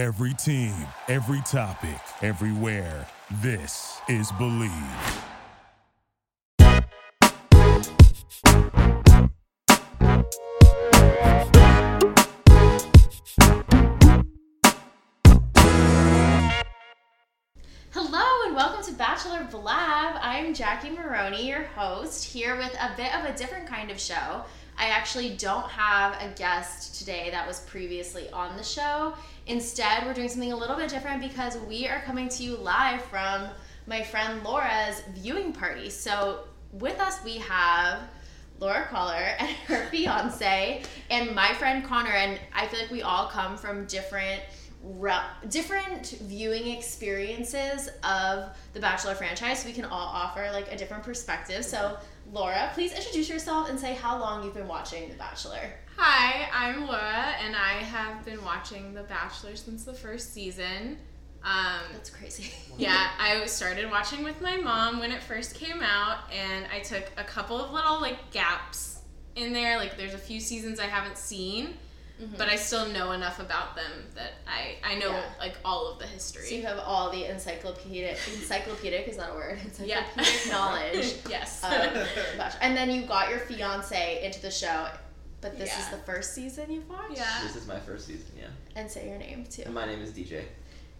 Every team, every topic, everywhere. This is Bleav. Hello and welcome to Bachelor Blab. I'm Jackie Maroney, your host, here with a bit of a different kind of show. I actually don't have a guest today that was previously on the show. Instead, we're doing something a little bit different because we are coming to you live from my friend Laura's viewing party. So, with us, we have Laura Kweller and her fiance, and my friend Conor. And I feel like we all come from different re- different viewing experiences of the Bachelor franchise. We can all offer like a different perspective. So, Laura, please introduce yourself and say how long you've been watching The Bachelor. Hi, I'm Laura, and I have been watching The Bachelor since the first season. Um, That's crazy. yeah, I started watching with my mom when it first came out, and I took a couple of little like gaps in there. Like, there's a few seasons I haven't seen, Mm-hmm. but I still know enough about them that I I know Yeah. like all of the history. So you have all the encyclopedic encyclopedic is that a word? yeah, Encyclopedic knowledge. yes. Um, of And then you got your fiance into the show, but this is the first season you've watched. yeah. This is my first season, yeah. And say your name too. And my name is DJ.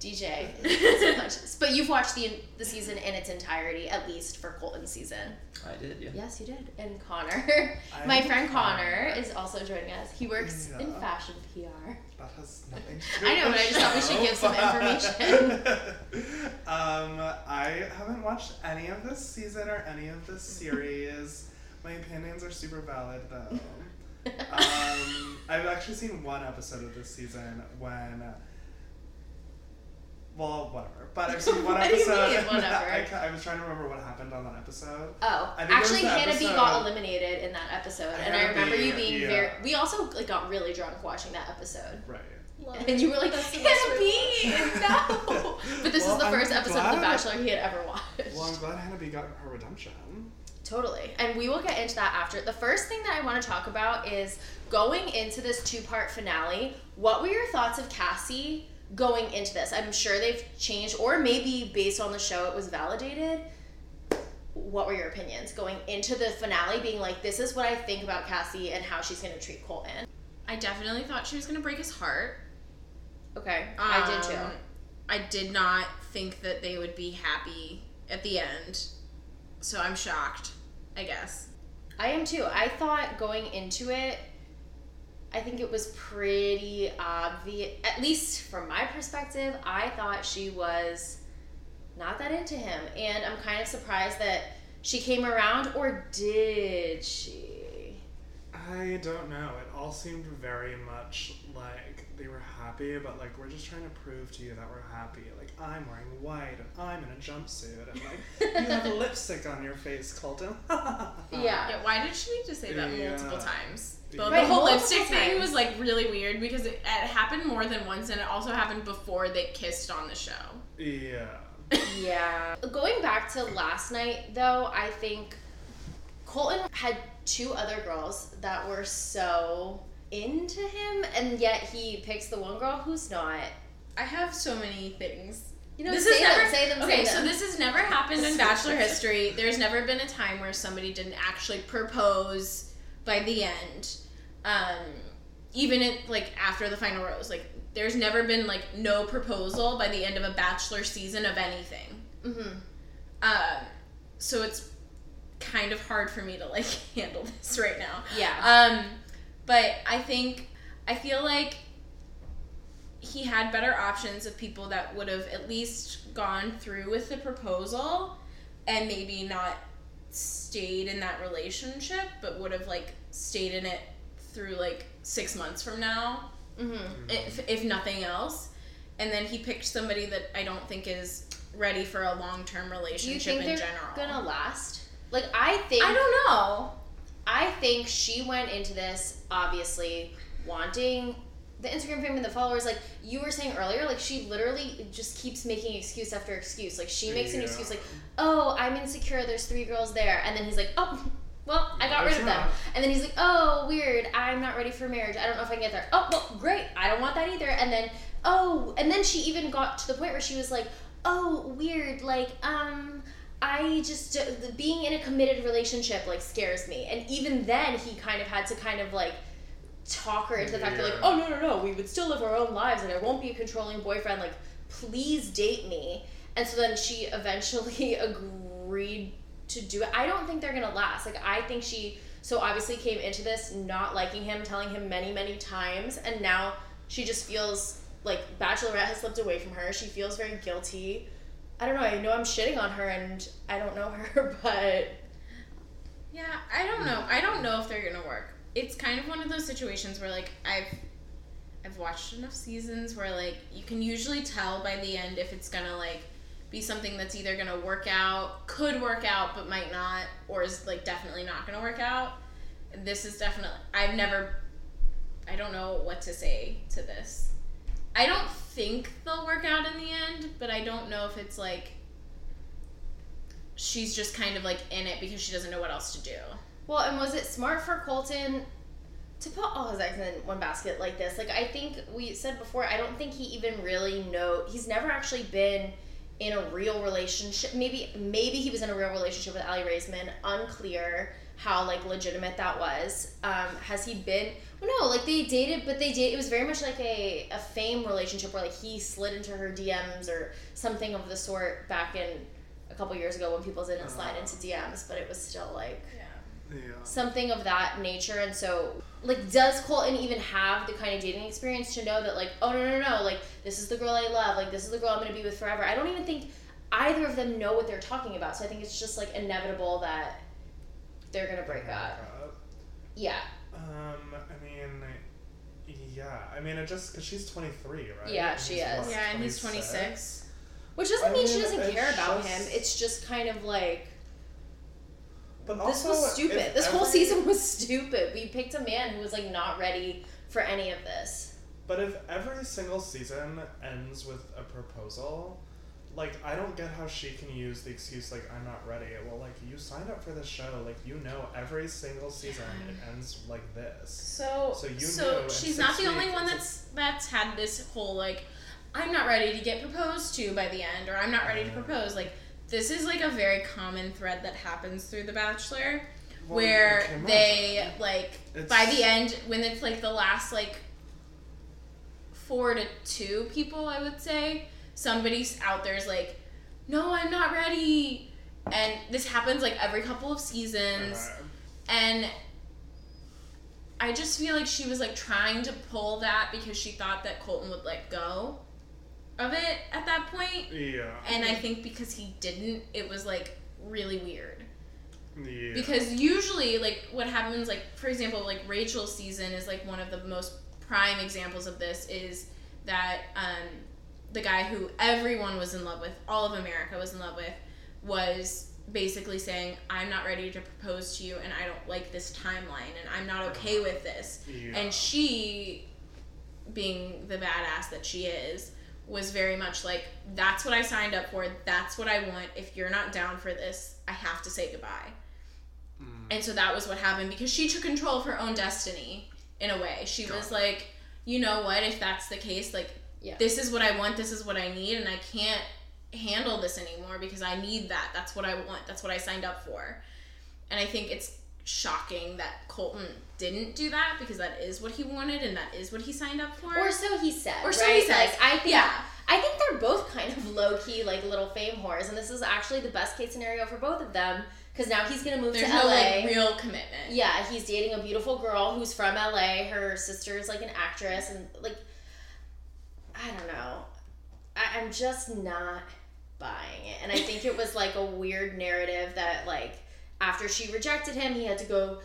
DJ. So much. But you've watched the the season in its entirety, at least for Colton's season. I did, yeah. Yes, you did. And Conor, my I'm friend Conor, Conor. is also joining us. He works in fashion PR. That has nothing to do I know, but I just thought we should give some information. um, I haven't watched any of this season or any of this series. My opinions are super valid though. Um, I've actually seen one episode of this season when. Well, whatever. But I've seen one What do you episode. mean, whatever? I, I was trying to remember what happened on that episode. Oh, I think actually, the Hannah B got eliminated in that episode, and I remember B, you being yeah. very. We also like got really drunk watching that episode, Right. and you were like, That's "Hannah B, no!" But this Well, is the I'm first episode of The glad- Bachelor he had ever watched. Well, I'm glad Hannah B got her redemption. Totally. And we will get into that after. The first thing that I want to talk about is going into this two part finale. What were your thoughts of Cassie going into this? I'm sure they've changed, or maybe based on the show it was validated. What were your opinions going into the finale, being like, this is what I think about Cassie and how she's going to treat Colton? I definitely thought she was gonna break his heart. Okay. I did Um, too. I did not think that they would be happy at the end. So I'm shocked, I guess. I am too. I thought going into it, I think it was pretty obvious, at least from my perspective, I thought she was not that into him. And I'm kind of surprised that she came around, or did she? I don't know. It all seemed very much like they were happy, but like we're just trying to prove to you that we're happy. Like I'm wearing white and I'm in a jumpsuit and like you have lipstick on your face, Colton. Yeah. Yeah, why did she need to say that Yeah. multiple times? The, Right, the whole multiple lipstick thing was like really weird because it, it happened more than once and it also happened before they kissed on the show. Yeah. Yeah. Going back to last night, though, I think Colton had two other girls that were so into him, and yet he picks the one girl who's not. I have so many things. You know, this has never them, say them, okay. say So this has never happened in Bachelor history. There's never been a time where somebody didn't actually propose by the end, um, even it like after the final rose. Like there's never been like no proposal by the end of a Bachelor season of anything. Mm-hmm. Um, so it's kind of hard for me to like handle this right now. Yeah. Um, but I think I feel like he had better options of people that would have at least gone through with the proposal and maybe not stayed in that relationship, but would have like stayed in it through like six months from now, mm-hmm. if if nothing else. And then he picked somebody that I don't think is ready for a long term Do you relationship think in they're general. gonna last? Like, I think. I don't know. I think she went into this obviously wanting the Instagram fame and the followers. Like you were saying earlier, like she literally just keeps making excuse after excuse. Like she makes an excuse, like, "Oh, I'm insecure. There's three girls there," and then he's like, "Oh." Well, I got rid of them. That's And then he's like, oh, weird. I'm not ready for marriage. I don't know if I can get there. Oh, well, great. I don't want that either. And then oh, and then she even got to the point where she was like, oh, weird, like, um, I just being in a committed relationship like scares me. And even then, he kind of had to kind of like talk her into the fact that like, oh no no no, we would still live our own lives, and I won't be a controlling boyfriend. Like, please date me. And so then she eventually agreed to do it. I don't think they're gonna last. Like, I think she so obviously came into this not liking him, telling him many many times, and now she just feels like Bachelorette has slipped away from her. She feels very guilty. I don't know. I know I'm shitting on her, and I don't know her, but Yeah, I don't know. I don't know if they're gonna work. It's kind of one of those situations where like I've I've watched enough seasons where like you can usually tell by the end if it's gonna like be something that's either gonna work out, could work out but might not, or is like definitely not gonna work out. This is definitely I've never I don't know what to say to this. I don't think they'll work out in the end, but I don't know if it's like she's just kind of like in it because she doesn't know what else to do. well, and was it smart for Colton to put all his eggs in one basket like this? Like I think we said before, I don't think he even really know. He's never actually been in a real relationship. Maybe maybe he was in a real relationship with Aly Raisman. Unclear how like legitimate that was. Um, has he been? Well, no, like they dated, but they did. It was very much like a a fame relationship where like he slid into her DMs or something of the sort back in a couple years ago when people didn't slide into DMs, but it was still like Yeah. Yeah. something of that nature and so like does colton even have the kind of dating experience to know that like oh no no no like this is the girl i love like this is the girl i'm going to be with forever i don't even think either of them know what they're talking about so i think it's just like inevitable that they're going to break up yeah Um, I mean, yeah. I mean, it just because she's 23, right? Yeah, And she is. what, Yeah, and he's 26. which doesn't I mean she doesn't it's care about him it's just kind of like But this also, was stupid if this whole season was stupid we picked a man who was like not ready for any of this But if every single season ends with a proposal, like I don't get how she can use the excuse like I'm not ready. Well, like you signed up for the show, like you know every single season it ends like this. So, So you so knew she's not the only one it's a- that's that's had this whole like, I'm not ready to get proposed to by the end, or I'm not ready to Uh. propose. Like, this is like a very common thread that happens through The Bachelor, Well, where came up. they like It's- by the end when it's like the last like four to two people, I would say somebody's out there is like, no, I'm not ready, and this happens like every couple of seasons. Uh, and I just feel like she was like trying to pull that because she thought that Colton would let go of it at that point. yeah. And I think because he didn't, it was like really weird. yeah. Because usually, like, what happens, like, for example, like Rachel's season is like one of the most prime examples of this is that um, the guy who everyone was in love with, all of America was in love with, was basically saying, I'm not ready to propose to you and I don't like this timeline and I'm not okay with this. yeah. And she, being the badass that she is, was very much like, that's what I signed up for. That's what I want. If you're not down for this, I have to say goodbye. Mm. And so that was what happened because she took control of her own destiny in a way. She Got was it. like, you know what, if that's the case, like, Yeah. this is what I want, this is what I need, and I can't handle this anymore because I need that. That's what I want. That's what I signed up for. And I think it's shocking that Colton didn't do that because that is what he wanted and that is what he signed up for. Or so he said. Or so right? he says. Like, I think. Yeah. I think they're both kind of low key, like little fame whores, and this is actually the best case scenario for both of them because now he's gonna move There's to no LA. like real commitment. yeah, he's dating a beautiful girl who's from LA. Her sister's like an actress, and like, I don't know. I, I'm just not buying it, and I think it was like a weird narrative that like after she rejected him, he had to go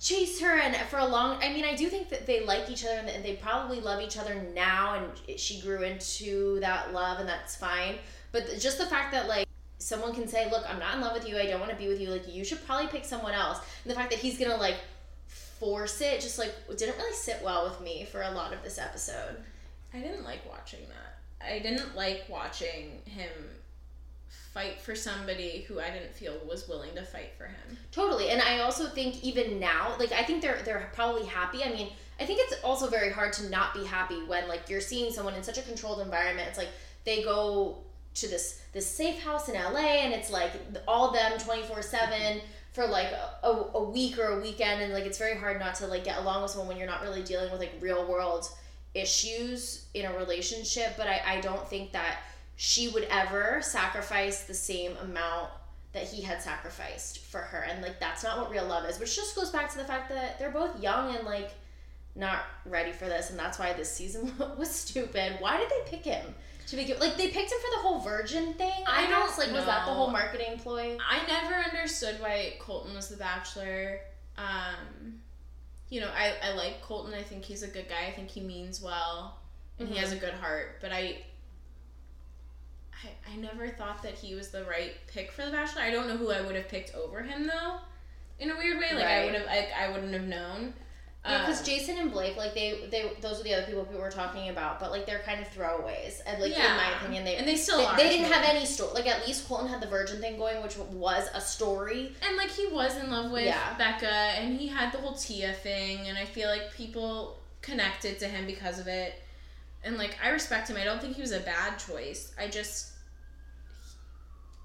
chase her and for a long i mean i do think that they like each other and they probably love each other now and she grew into that love and that's fine. But just the fact that like someone can say look i'm not in love with you. I don't want to be with you. Like you should probably pick someone else. And the fact that he's gonna like force it just like didn't really sit well with me for a lot of this episode. I didn't like watching that. I didn't like watching him fight for somebody who I didn't feel was willing to fight for him. Totally, and I also think even now, like I think they're they're probably happy. I mean, I think it's also very hard to not be happy when like you're seeing someone in such a controlled environment. It's like they go to this this safe house in LA and it's like all them 24/7 for like a, a week or a weekend and like it's very hard not to like get along with someone when you're not really dealing with like real world issues in a relationship, but I I don't think that she would ever sacrifice the same amount that he had sacrificed for her and like that's not what real love is which just goes back to the fact that they're both young and like not ready for this and that's why this season was stupid why did they pick him to begin like they picked him for the whole virgin thing i, I don't guess like was that the whole marketing ploy I never understood why Colton was the bachelor. Um, you know, I, I like Colton. I think he's a good guy. I think he means well and he has a good heart. But I, I I never thought that he was the right pick for the bachelor. I don't know who I would have picked over him though. In a weird way, like I would have, I, I wouldn't have known. yeah because Um, jason and blake like they they those are the other people people were talking about but like they're kind of throwaways and like in my opinion they and they still they, are. they didn't have any story like at least colton had the virgin thing going which was a story And like he was in love with Yeah. Becca, and he had the whole Tia thing, and I feel like people connected to him because of it. And like I respect him. I don't think he was a bad choice. I just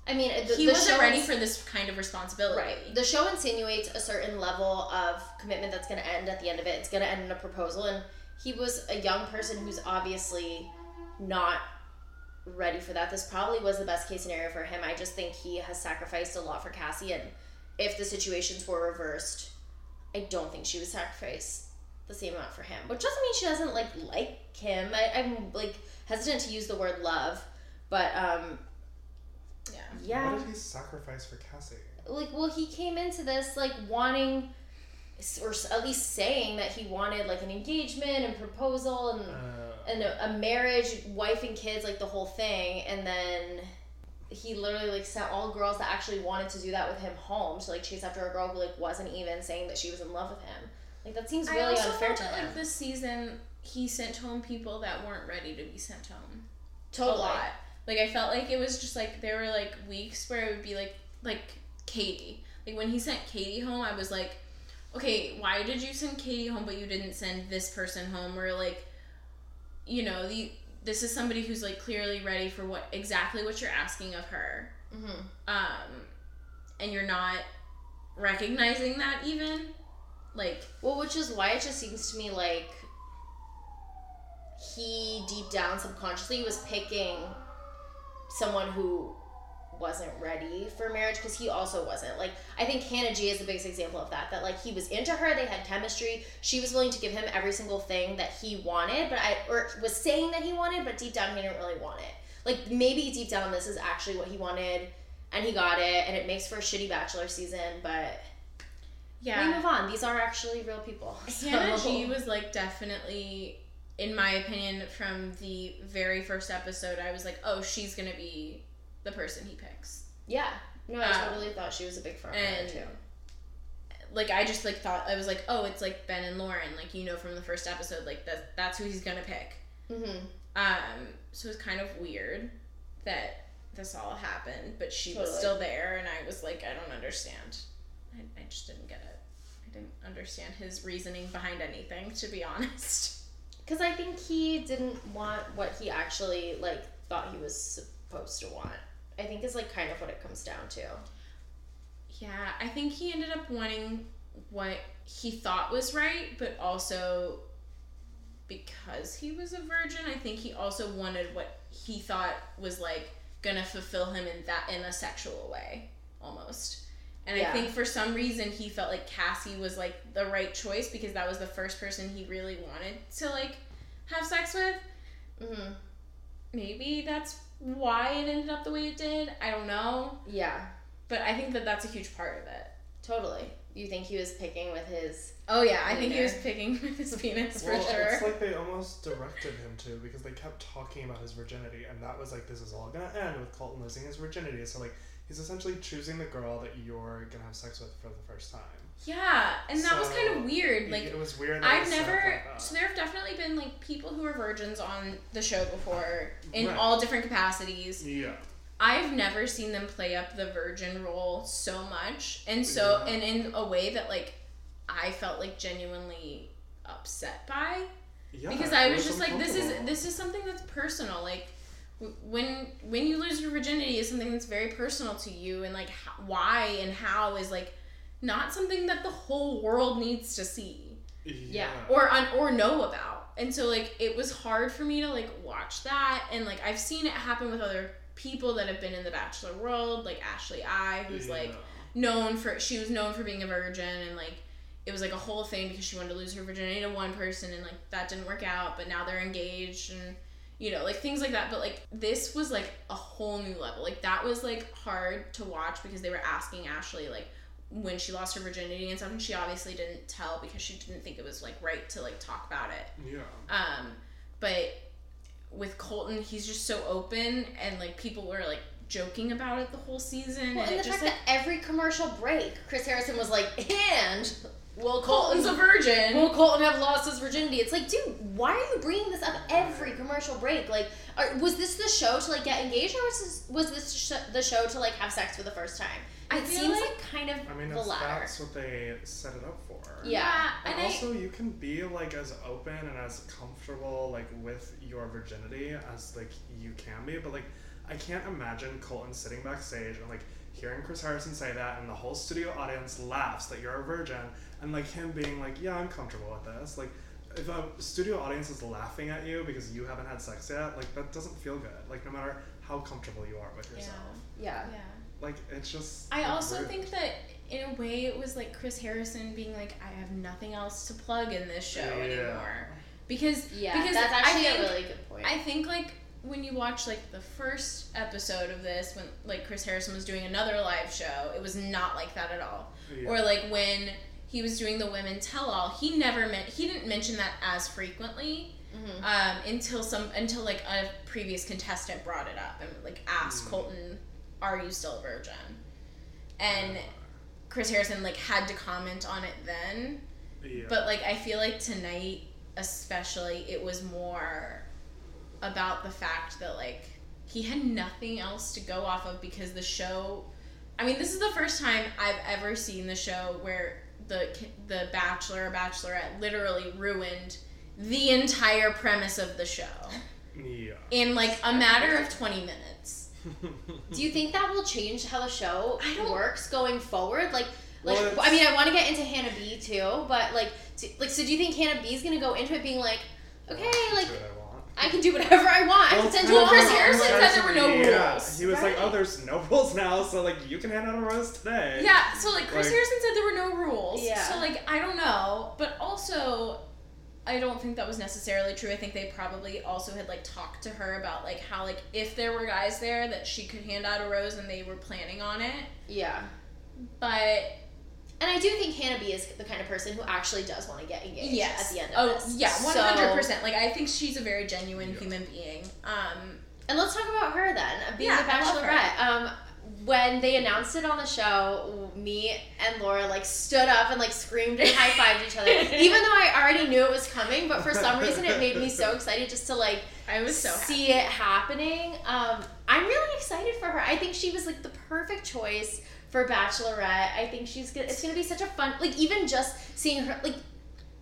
i mean the, he the wasn't ready ins- for this kind of responsibility. Right. The show insinuates a certain level of commitment that's going to end at the end of it. It's going to end in a proposal. And he was a young person who's obviously not ready for that. This probably was the best case scenario for him. I just think he has sacrificed a lot for Cassie. And if the situations were reversed, I don't think she would sacrifice the same amount for him. Which doesn't mean she doesn't like like him. I, I'm like hesitant to use the word love, but um, Yeah. yeah What did he sacrifice for Cassie? like well he came into this like wanting or at least saying that he wanted like an engagement and proposal and Uh, and a, a marriage wife and kids like the whole thing and then he literally like sent all girls that actually wanted to do that with him home to like chase after a girl who like wasn't even saying that she was in love with him like that seems I really also unfair felt to that him like this season he sent home people that weren't ready to be sent home. totally a lot. Like I felt like it was just like there were like weeks where it would be like like Katie. Like when he sent Katie home, I was like, okay, why did you send Katie home but you didn't send this person home? Or like, you know, the this is somebody who's like clearly ready for what exactly what you're asking of her. hmm Um, and you're not recognizing that even. Like Well, which is why it just seems to me like he deep down subconsciously was picking someone who wasn't ready for marriage because he also wasn't. Like i think hannah g is the biggest example of that that like he was into her they had chemistry she was willing to give him every single thing that he wanted but i or was saying that he wanted but deep down he didn't really want it. Like maybe deep down this is actually what he wanted and he got it and it makes for a shitty bachelor season but yeah. we move on. These are actually real people. Hannah So- G was like definitely, in my opinion, from the very first episode, I was like, oh, she's gonna be the person he picks. Yeah. No, I Um, totally thought she was a big front runner too. Like I just like thought I was like, oh, it's like Ben and Lauren, like you know from the first episode, like that that's who he's gonna pick. Mm-hmm. Um, so it's kind of weird that this all happened, but she was still there, and I was like, I don't understand. I, I just didn't get it. I didn't understand his reasoning behind anything, to be honest. Because I think he didn't want what he actually like thought he was supposed to want. I think is like kind of what it comes down to. Yeah, I think he ended up wanting what he thought was right, but also because he was a virgin, I think he also wanted what he thought was like gonna fulfill him in that in a sexual way, almost. And Yeah. I think for some reason he felt like Cassie was like the right choice because that was the first person he really wanted to like have sex with. Mm-hmm. Maybe that's why it ended up the way it did. I don't know, Yeah, but I think that that's a huge part of it. totally. You think he was picking with his? Oh yeah, I think he was picking with his penis for well, sure. it's like they almost directed him to because they kept talking about his virginity, and that was like, this is all gonna end with Colton losing his virginity. So like, he's essentially choosing the girl that you're gonna have sex with for the first time. yeah, and that was kind of weird. Like it was weird. I've was never. like so there have definitely been like people who are virgins on the show before in Right. all different capacities. yeah. I've never seen them play up the virgin role so much, and so Yeah. and in a way that like I felt like genuinely upset by Yeah, because I was just like, this is this is something that's personal. Like when when you lose your virginity is something that's very personal to you, and like how, why and how is like not something that the whole world needs to see Yeah. or un- or know about. And so like it was hard for me to like watch that, and like I've seen it happen with other people that have been in the bachelor world, like Ashley I, who's like known for she was known for being a virgin and like it was like a whole thing because she wanted to lose her virginity to one person and like that didn't work out but now they're engaged and you know like things like that but like this was like a whole new level like that was like hard to watch because they were asking Ashley like when she lost her virginity and stuff and she obviously didn't tell because she didn't think it was like right to like talk about it yeah. um, but with Colton, he's just so open, and like people were like joking about it the whole season, Well, and and the just fact like that every commercial break, Chris Harrison was like, and will Colton's Colton's a virgin. Will Colton have lost his virginity? It's like, dude, why are you bringing this up every commercial break? Like, are, was this the show to like get engaged, or was this was this sh- the show to like have sex for the first time? It feel seems like- like, kind of I mean, the that's, latter. that's what they set it up for. Yeah. and And I, also, you can be like as open and as comfortable like with your virginity as like you can be, but like I can't imagine Colton sitting backstage and like hearing Chris Harrison say that, and the whole studio audience laughs that you're a virgin, and like him being like, "Yeah, I'm comfortable with this." Like, if a studio audience is laughing at you because you haven't had sex yet, like that doesn't feel good. Like, no matter how comfortable you are with yourself, yeah. yeah. like it's just. I it's also rude. think that in a way it was like Chris Harrison being like, I have nothing else to plug in this show Yeah. anymore because Yeah, because that's actually think, a really good point. I think like when you watch like the first episode of this when like Chris Harrison was doing another live show, it was not like that at all. Yeah. Or like when he was doing the women tell all, he never meant he didn't mention that as frequently Mhm. um, until some until like a previous contestant brought it up and like asked Mm. Colton, "Are you still a virgin?" And Chris Harrison like had to comment on it then, yeah. but like I feel like tonight especially it was more about the fact that like he had nothing else to go off of because the show I mean this is the first time I've ever seen the show where the the bachelor or bachelorette literally ruined the entire premise of the show yeah. in like a matter of 20 minutes. Do you think that will change how the show I don't- works going forward? Like, like Well, I mean, I want to get into Hannah B too, but like, do, like, so do you think Hannah B is gonna go into it being like, okay, like, That's what I can do whatever I want. I Well, can send you a Well, Chris Chris Harrison Harrison. said there were no Yeah, rules, He was like, "Oh, there's no rules now, so like you can hand out a rose today." Yeah, so like Chris Like- Harrison said there were no rules. Yeah. So like I don't know, but also I don't think that was necessarily true. I think they probably also had like talked to her about like how like if there were guys there that she could hand out a rose and they were planning on it. Yeah, But and I do think Hannah B is the kind of person who actually does want to get engaged. yes, at the end oh of this. yeah, one hundred percent. So- Like I think she's a very genuine Yeah. human being. Um, And let's talk about her then, being Yeah, the I love her. Bachelorette. Um, when they announced it on the show, me and Laura like stood up and like screamed and high fived each other, even though I already knew it was coming. But for some reason, it made me so excited just to like I was so happy. see it happening. Um, I'm really excited for her. I think she was like the perfect choice for Bachelorette. I think she's gonna. It's gonna be such a fun. Like even just seeing her like.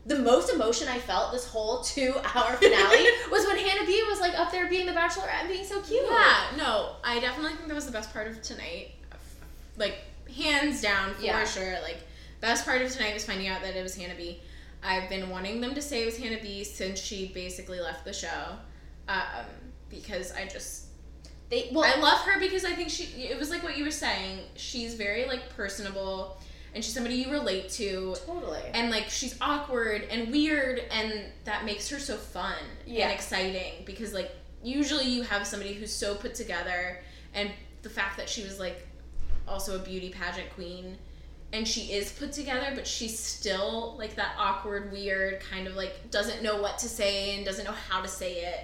The most emotion I felt this whole two-hour finale was when Hannah B was like up there being the Bachelorette and being so cute. Yeah, no, I definitely think that was the best part of tonight. Like, hands down, for Yeah. sure. Like, best part of tonight was finding out that it was Hannah B. I've been wanting them to say it was Hannah B since she basically left the show. Um, because I just They well, I love her because I think she it was like what you were saying. She's very like personable and she's somebody you relate to totally. and like she's awkward and weird and that makes her so fun Yeah. and exciting because like usually you have somebody who's so put together and the fact that she was like also a beauty pageant queen and she is put together but she's still like that awkward weird kind of like doesn't know what to say and doesn't know how to say it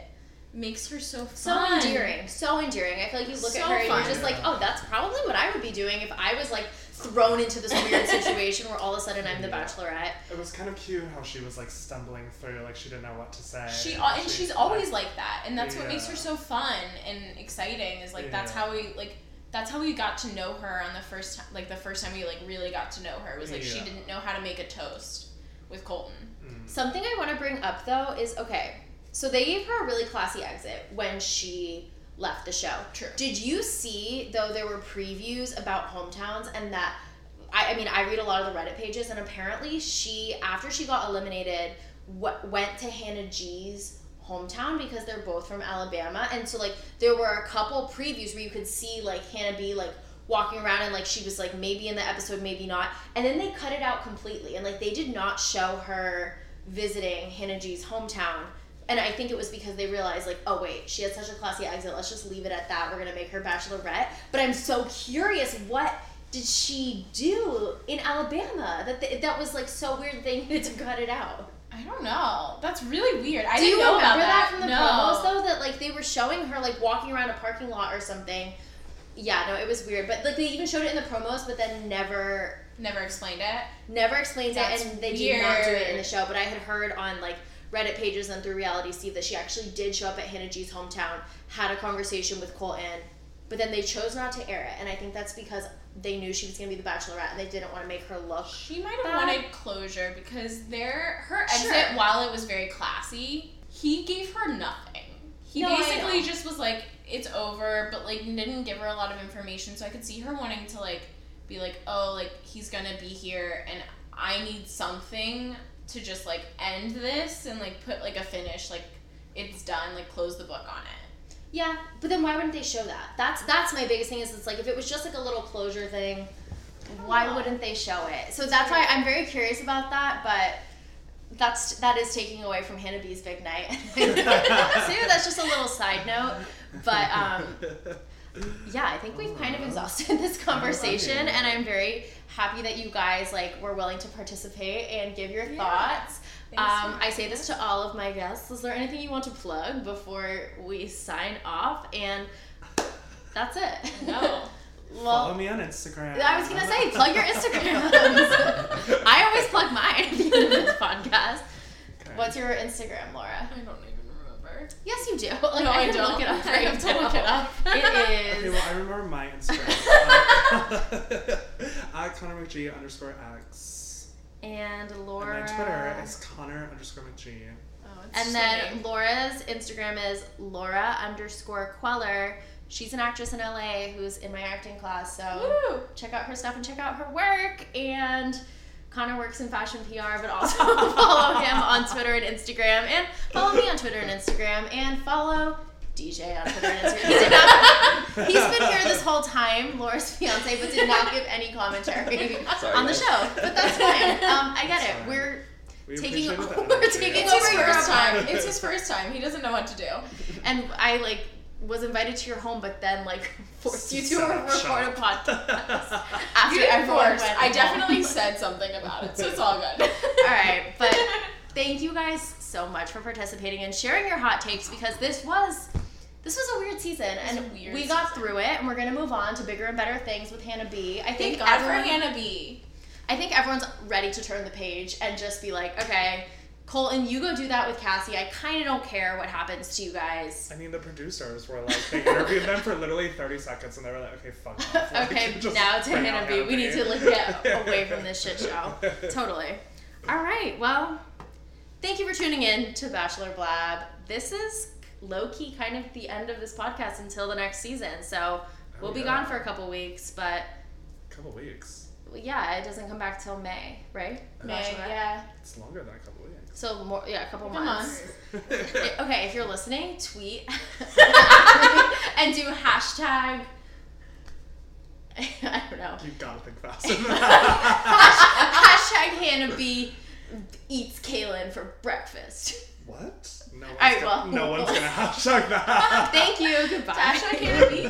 makes her so fun. so endearing, so endearing. I feel like you look at So her and fun. you're just like, oh, that's probably what I would be doing if I was like thrown into this weird situation where all of a sudden I'm the Bachelorette. It was kind of cute how she was like stumbling through, like she didn't know what to say. She al- and she's always like that, and that's what makes her so fun and exciting. Is like that's how we like that's how we got to know her on the first time. Like the first time we like really got to know her was like she didn't know how to make a toast, with Colton. Mm. Something I want to bring up though is okay. So they gave her a really classy exit when she left the show. True. Did you see though there were previews about hometowns and that I, I mean I read a lot of the Reddit pages and apparently she after she got eliminated w- went to Hannah G's hometown because they're both from Alabama and so like there were a couple previews where you could see like Hannah B like walking around and like she was like maybe in the episode maybe not and then they cut it out completely and like they did not show her visiting Hannah G's hometown and I think it was because they realized like oh wait she had such a classy exit let's just leave it at that we're gonna make her bachelorette but I'm so curious what did she do in Alabama that that was like so weird they needed to cut it out I don't know. That's really weird. I do didn't you know remember about that, from the no. promos though? That like they were showing her like walking around a parking lot or something. Yeah, no, it was weird. But like they even showed it in the promos, but then never Never explained it. never explained That's it, and they did not do it in the show. But I had heard on like Reddit pages and through Reality Steve that she actually did show up at Hannah G's hometown, had a conversation with Colton, but then they chose not to air it, and I think that's because they knew she was gonna be the Bachelorette, and they didn't want to make her look. She might have Bad. wanted closure because their her exit, Sure. while it was very classy, he gave her nothing. He No, basically just was like, "It's over," but like didn't give her a lot of information. So I could see her wanting to like be like, "Oh, like he's gonna be here, and I need something to just like end this and like put like a finish, like it's done, like close the book on it." Yeah, but then why wouldn't they show that? That's that's my biggest thing. Is it's like if it was just like a little closure thing, why know. wouldn't they show it? So that's why I'm very curious about that. But that's that is taking away from Hannah B's big night. so yeah, that's just a little side note. But um, yeah, I think we've kind of exhausted this conversation, and I'm very happy that you guys like were willing to participate and give your Yeah. thoughts. Um, I say this to all of my guests. Is there anything you want to plug before we sign off? And that's it. No. Follow me on Instagram. I was gonna say plug your Instagram. I always plug mine at the end of this podcast. Okay. What's your Instagram, Laura? I don't even remember. Yes, you do. Like, No, I can don't. Look it up I right have to now. look it up. it is. Okay, well, I remember my Instagram. uh, at Conor McGee underscore X. and Laura. And Laura. my Twitter is Conor underscore McGee. Oh, it's And just then a. Laura's Instagram is Laura underscore Kweller. She's an actress in LA who's in my acting class, so Woo! check out her stuff and check out her work. And Conor works in fashion PR, but also follow him on Twitter and Instagram, and follow me on Twitter and Instagram, and follow DJ on Twitter and Instagram. He did not, he's been here this whole time, Laura's fiance, but did not give any commentary Sorry, on the show. But that's fine. Um, I get That's it. We're We Taking appreciate the over- energy. taking It's his over your first time. time. It's his first time. He doesn't know what to do. and I like was invited to your home, but then like forced you to record a podcast after You didn't everyone force. went I home. definitely said something about it, so it's all good. All right, but thank you guys so much for participating and sharing your hot takes because this was this was a weird season and weird we got season. through it and we're gonna move on to bigger and better things with Hannah B. I think Thank God for everyone, Hannah B. I think everyone's ready to turn the page and just be like, okay, Colton, you go do that with Cassie. I kind of don't care what happens to you guys. I mean, the producers were like, they interviewed them for literally 30 seconds and they were like, okay, fuck off. Like, okay, now to bring Hannah B. We need to like get away from this shit show. totally. All right. Well, thank you for tuning in to Bachelor Blab. This is low key kind of the end of this podcast until the next season. So oh, we'll Oh, be gone for a couple weeks, but A couple weeks. yeah, it doesn't come back till May, right? May, yeah. It's longer than a couple weeks. So more, yeah, a couple Couple months. months. Okay, if you're listening, tweet and do hashtag. I don't know. you gotta think fast. Hashtag Hannah B eats Caelynn for breakfast. what? No one's, Alright, gonna, well. no one's gonna hashtag that. Thank you. Goodbye. Hashtag Hannah B.